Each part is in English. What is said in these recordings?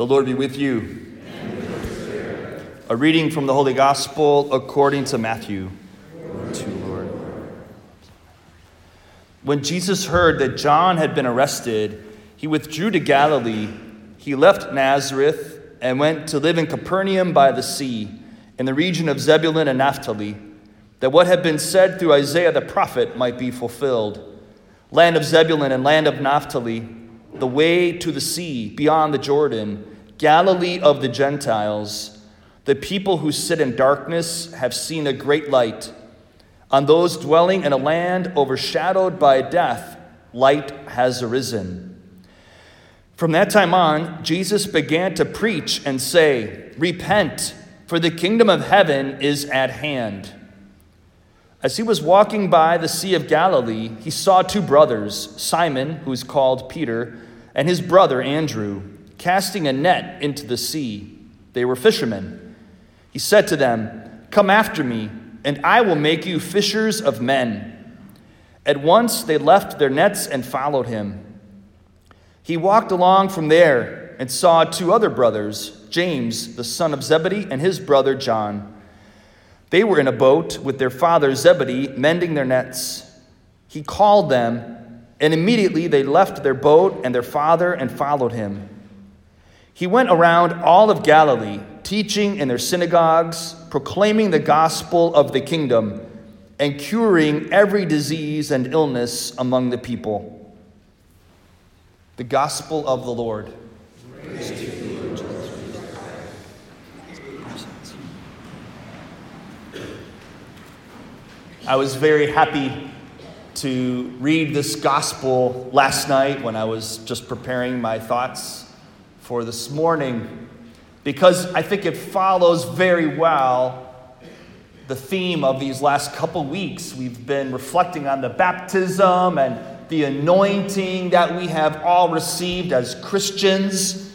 The Lord be with you. A reading from the Holy Gospel according to Matthew. To Lord. When Jesus heard that John had been arrested, he withdrew to Galilee. He left Nazareth and went to live in Capernaum by the sea, in the region of Zebulun and Naphtali, that what had been said through Isaiah the prophet might be fulfilled. Land of Zebulun and land of Naphtali, the way to the sea beyond the Jordan, Galilee of the Gentiles. The people who sit in darkness have seen a great light. On those dwelling in a land overshadowed by death, light has arisen. From that time on, Jesus began to preach and say, Repent, for the kingdom of heaven is at hand. As he was walking by the Sea of Galilee, he saw two brothers, Simon, who is called Peter, and his brother Andrew, casting a net into the sea. They were fishermen. He said to them, Come after me, and I will make you fishers of men. At once they left their nets and followed him. He walked along from there and saw two other brothers, James, the son of Zebedee, and his brother John. They were in a boat with their father Zebedee, mending their nets. He called them, and immediately they left their boat and their father and followed him. He went around all of Galilee, teaching in their synagogues, proclaiming the gospel of the kingdom, and curing every disease and illness among the people. The gospel of the Lord. I was very happy to read this gospel last night when I was just preparing my thoughts for this morning because I think it follows very well the theme of these last couple weeks. We've been reflecting on the baptism and the anointing that we have all received as Christians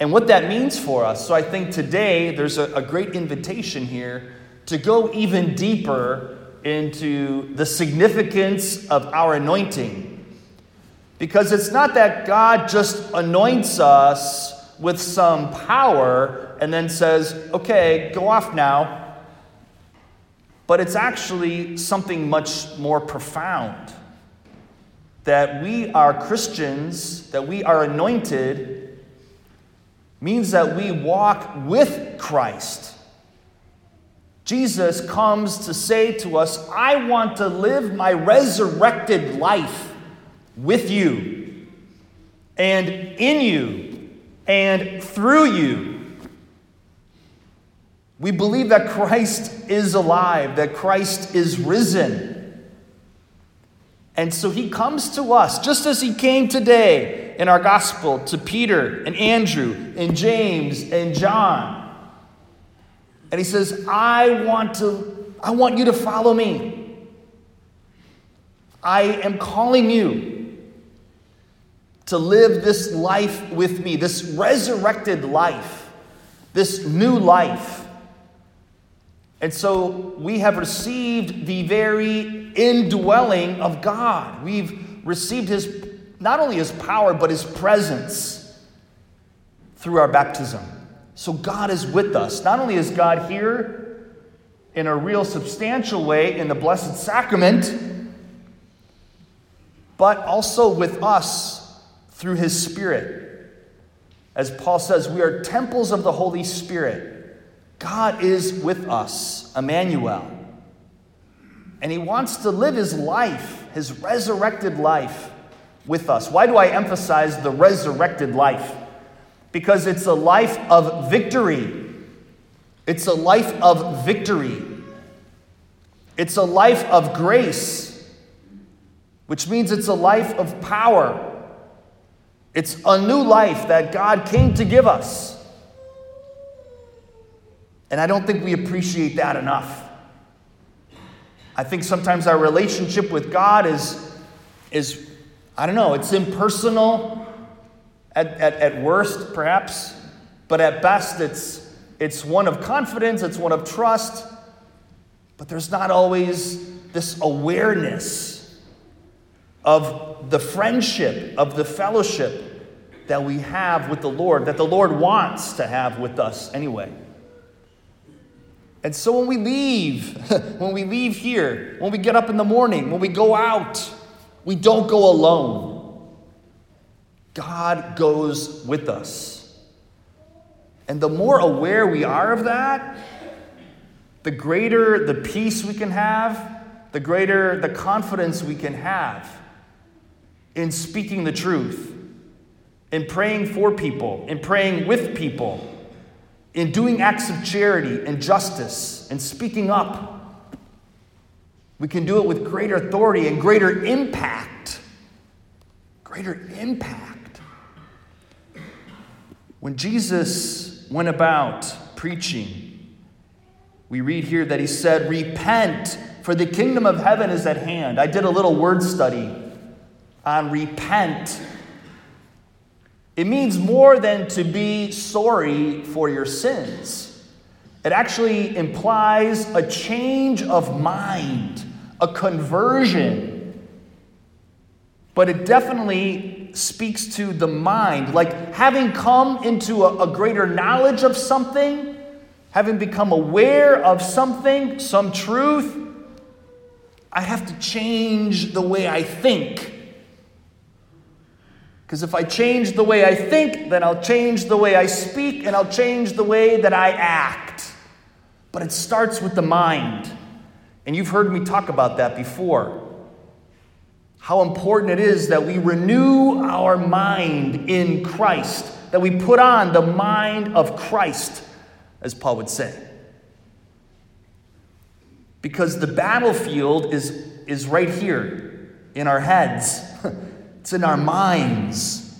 and what that means for us. So I think today there's a, a great invitation here to go even deeper into the significance of our anointing. Because it's not that God just anoints us with some power and then says, okay, go off now. But it's actually something much more profound. That we are Christians, that we are anointed, means that we walk with Christ. Jesus comes to say to us, I want to live my resurrected life with you and in you and through you. We believe that Christ is alive, that Christ is risen. And so he comes to us, just as he came today in our gospel to Peter and Andrew and James and John. And he says, I want to, I want you to follow me. I am calling you to live this life with me, this resurrected life, this new life. And so we have received the very indwelling of God. We've received his not only his power, but his presence through our baptism. So God is with us. Not only is God here in a real substantial way in the Blessed Sacrament, but also with us through His Spirit. As Paul says, we are temples of the Holy Spirit. God is with us, Emmanuel. And He wants to live His life, His resurrected life, with us. Why do I emphasize the resurrected life? because it's a life of victory. It's a life of victory. It's a life of grace, which means it's a life of power. It's a new life that God came to give us. And I don't think we appreciate that enough. I think sometimes our relationship with God is, is I don't know, it's impersonal at, at, at worst, perhaps, but at best, it's, it's one of confidence, it's one of trust, but there's not always this awareness of the friendship, of the fellowship that we have with the Lord, that the Lord wants to have with us anyway. And so when we leave, when we leave here, when we get up in the morning, when we go out, we don't go alone. God goes with us. And the more aware we are of that, the greater the peace we can have, the greater the confidence we can have in speaking the truth, in praying for people, in praying with people, in doing acts of charity and justice, and speaking up. We can do it with greater authority and greater impact. Greater impact. When Jesus went about preaching, we read here that he said, Repent, for the kingdom of heaven is at hand. I did a little word study on repent. It means more than to be sorry for your sins. It actually implies a change of mind, a conversion. But it definitely speaks to the mind, like having come into a, a greater knowledge of something, having become aware of something, some truth. I have to change the way I think. Because if I change the way I think, then I'll change the way I speak and I'll change the way that I act. But it starts with the mind. And you've heard me talk about that before. How important it is that we renew our mind in Christ, that we put on the mind of Christ, as Paul would say. Because the battlefield is, is right here in our heads. It's in our minds.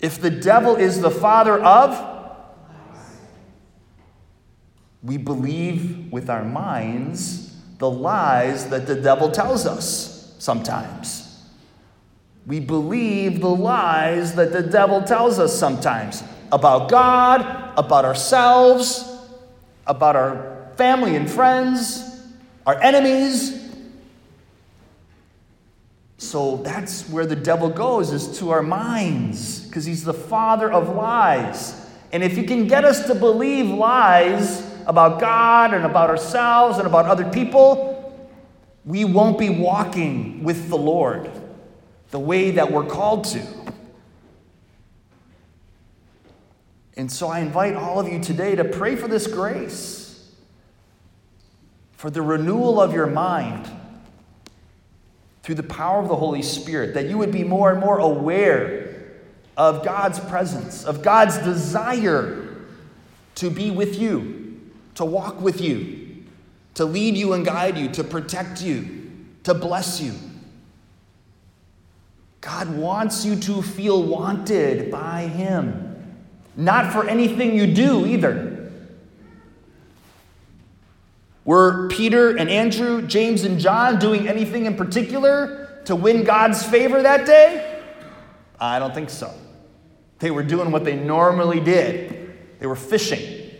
If the devil is the father of, we believe with our minds the lies that the devil tells us sometimes. We believe the lies that the devil tells us sometimes about God, about ourselves, about our family and friends, our enemies, so that's where the devil goes, is to our minds, because he's the father of lies. And if he can get us to believe lies about God and about ourselves and about other people, we won't be walking with the Lord the way that we're called to. And so I invite all of you today to pray for this grace, for the renewal of your mind through the power of the Holy Spirit, that you would be more and more aware of God's presence, of God's desire to be with you, to walk with you, to lead you and guide you, to protect you, to bless you. God wants you to feel wanted by Him, not for anything you do either. Were Peter and Andrew, James and John doing anything in particular to win God's favor that day? I don't think so. They were doing what they normally did, they were fishing.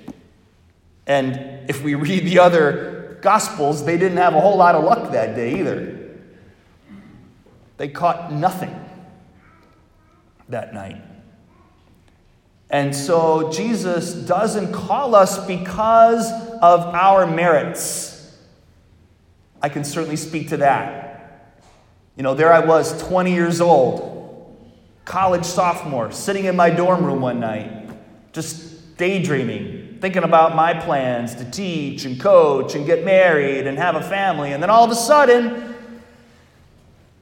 And if we read the other Gospels, they didn't have a whole lot of luck that day either. They caught nothing that night. And so Jesus doesn't call us because of our merits. I can certainly speak to that. You know, there I was, 20 years old, college sophomore, sitting in my dorm room one night, just daydreaming, thinking about my plans to teach and coach and get married and have a family. And then all of a sudden,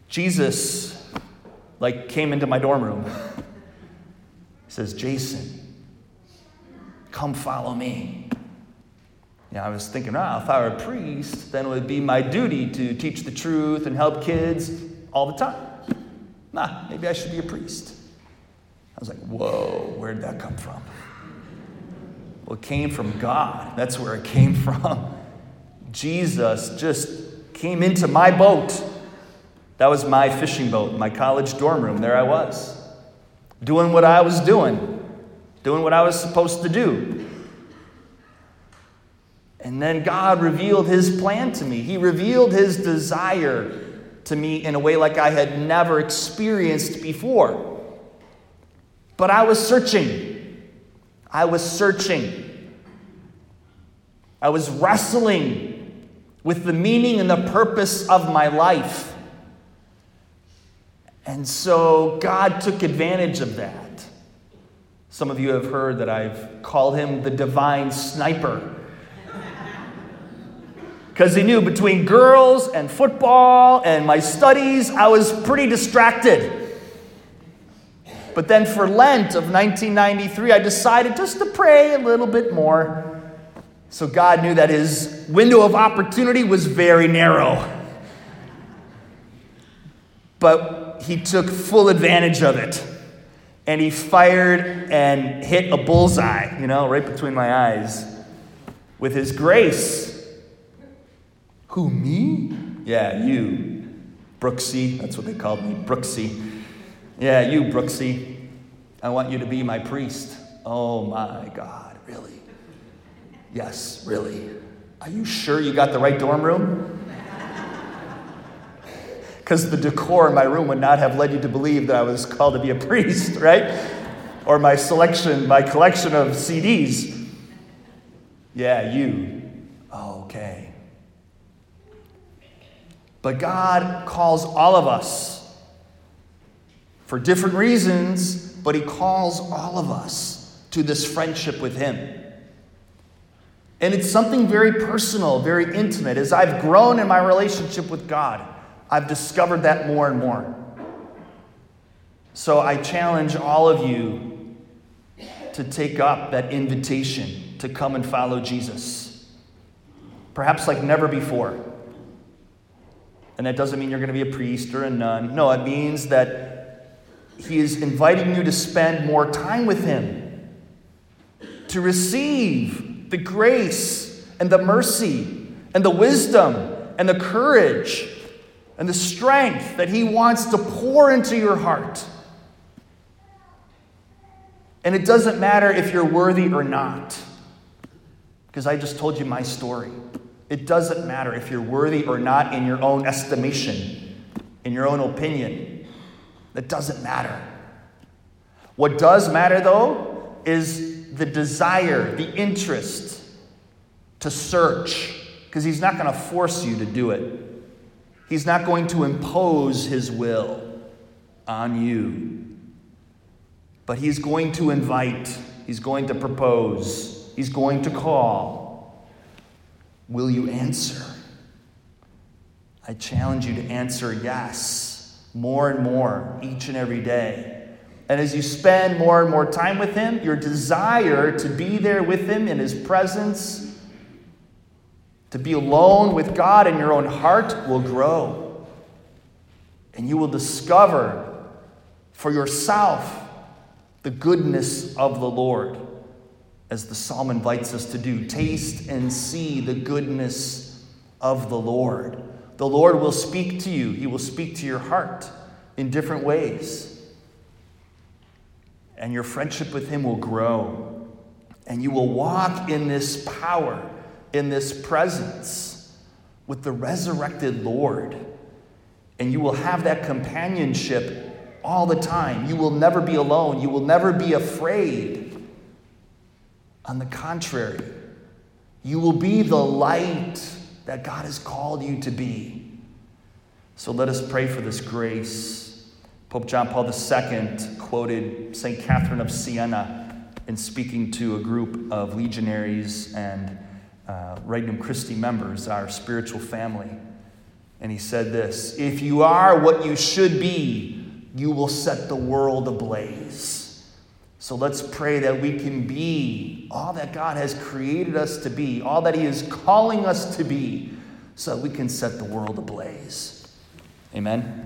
Jesus like came into my dorm room. Says, Jason, come follow me. Yeah, I was thinking, ah, if I were a priest, then it would be my duty to teach the truth and help kids all the time. Nah, maybe I should be a priest. I was like, whoa, where did that come from? Well, it came from God. That's where it came from. Jesus just came into my boat. That was my fishing boat, my college dorm room. There I was doing what I was doing, doing what I was supposed to do. And then God revealed his plan to me. He revealed his desire to me in a way like I had never experienced before. But I was searching. I was searching. I was wrestling with the meaning and the purpose of my life. And so God took advantage of that. Some of you have heard that I've called him the divine sniper. Because he knew between girls and football and my studies, I was pretty distracted. But then for Lent of 1993, I decided just to pray a little bit more. So God knew that his window of opportunity was very narrow. But he took full advantage of it. And he fired and hit a bullseye, you know, right between my eyes with his grace. Who, me? Yeah, you. Brooksy, that's what they called me, Brooksy. Yeah, you, Brooksy. I want you to be my priest. Oh my God, really? Yes, really. Are you sure you got the right dorm room? Because the decor in my room would not have led you to believe that I was called to be a priest, right? Or my selection, my collection of CDs. Yeah, you. Okay. But God calls all of us for different reasons, but He calls all of us to this friendship with Him. And it's something very personal, very intimate. As I've grown in my relationship with God, I've discovered that more and more. So I challenge all of you to take up that invitation to come and follow Jesus. Perhaps like never before. And that doesn't mean you're going to be a priest or a nun. No, it means that he is inviting you to spend more time with Him, to receive the grace and the mercy and the wisdom and the courage and the strength that He wants to pour into your heart. And it doesn't matter if you're worthy or not, because I just told you my story. It doesn't matter if you're worthy or not in your own estimation, in your own opinion. That doesn't matter. What does matter, though, is the desire, the interest to search, because He's not going to force you to do it. He's not going to impose His will on you. But He's going to invite, He's going to propose, He's going to call. Will you answer? I challenge you to answer yes more and more each and every day. And as you spend more and more time with Him, your desire to be there with Him in His presence, to be alone with God in your own heart, will grow. And you will discover for yourself the goodness of the Lord, as the psalm invites us to do. Taste and see the goodness of the Lord. The Lord will speak to you, He will speak to your heart in different ways. And your friendship with Him will grow. And you will walk in this power, in this presence with the resurrected Lord. And you will have that companionship all the time. You will never be alone. You will never be afraid. On the contrary, you will be the light that God has called you to be. So let us pray for this grace. Pope John Paul II quoted St. Catherine of Siena in speaking to a group of legionaries and uh, Regnum Christi members, our spiritual family. And he said this If you are what you should be, you will set the world ablaze. So let's pray that we can be all that God has created us to be, all that He is calling us to be, so that we can set the world ablaze. Amen.